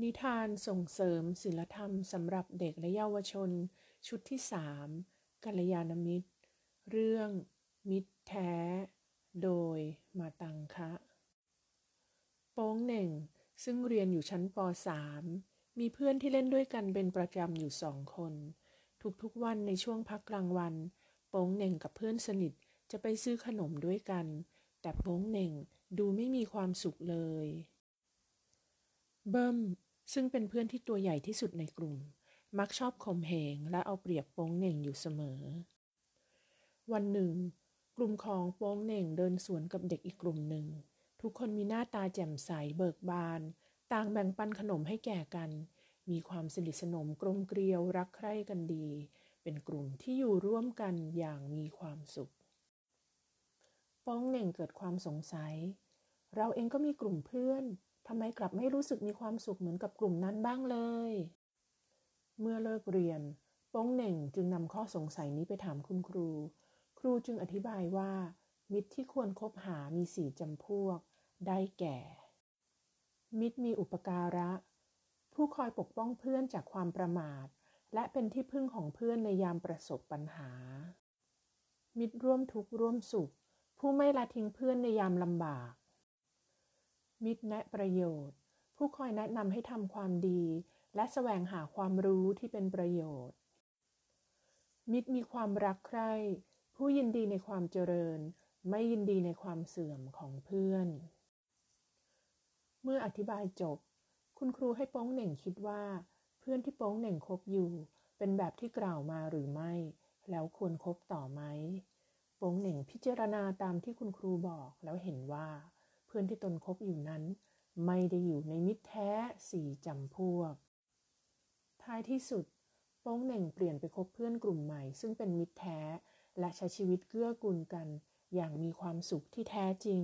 นิทานส่งเสริมศิลธรรมสำหรับเด็กและเยาวชน ชุดที่สามกัลยาณมิตร เรื่อง มิตรแท้ โดยมาตังคะ โป้งเหน่ง ซึ่งเรียนอยู่ชั้นป .3 มีเพื่อนที่เล่นด้วยกันเป็นประจำอยู่สองคน ทุกๆวันในช่วงพักกลางวัน โป้งเหน่งกับเพื่อนสนิทจะไปซื้อขนมด้วยกัน แต่โป้งเหน่งดูไม่มีความสุขเลย เบิ้มซึ่งเป็นเพื่อนที่ตัวใหญ่ที่สุดในกลุ่ม มักชอบข่มเหงและเอาเปรียบโป้งเหน่งอยู่เสมอ วันหนึ่ง กลุ่มของโป้งเหน่งเดินสวนกับเด็กอีกกลุ่มหนึ่ง ทุกคนมีหน้าตาแจ่มใสเบิกบาน ต่างแบ่งปันขนมให้แก่กัน มีความสนิทสนมกลมเกลียวรักใคร่กันดี เป็นกลุ่มที่อยู่ร่วมกันอย่างมีความสุขโป้งเหน่งเกิดความสงสัย เราเองก็มีกลุ่มเพื่อน ทำไมกลับไม่รู้สึกมีความสุขเหมือนกับกลุ่มนั้นบ้างเลย เมื่อเลิกเรียนป้งเหน่งจึงนำข้อสงสัยนี้ไปถามคุณครู ครูจึงอธิบายว่า มิตรที่ควรคบหามีสี่จำพวก ได้แก่ มิตรมีอุปการะ ผู้คอยปกป้องเพื่อนจากความประมาท และเป็นที่พึ่งของเพื่อนในยามประสบปัญหา มิตรร่วมทุกข์ร่วมสุข ผู้ไม่ละทิ้งเพื่อนในยามลำบาก มิตรแนะประโยชน์ ผู้คอยแนะนำให้ทำความดี และแสวงหาความรู้ที่เป็นประโยชน์ มิตรมีความรักใคร่ผู้ยินดีในความเจริญ ไม่ยินดีในความเสื่อมของเพื่อน เมื่ออธิบายจบ คุณครูให้โป้งเหน่งคิดว่า เพื่อนที่โป้งเหน่งคบอยู่ เป็นแบบที่กล่าวมาหรือไม่ แล้วควรคบต่อไหมโป้งเหน่งพิจารณาตามที่คุณครูบอกแล้วเห็นว่า พื่อนที่ตนคบอยู่นั้น ไม่ได้อยู่ในมิตรแท้สี่จำพวก ท้ายที่สุดโป้งเหน่งเปลี่ยนไปคบเพื่อนกลุ่มใหม่ ซึ่งเป็นมิตรแท้ และใช้ชีวิตเกื้อกูลกัน อย่างมีความสุขที่แท้จริง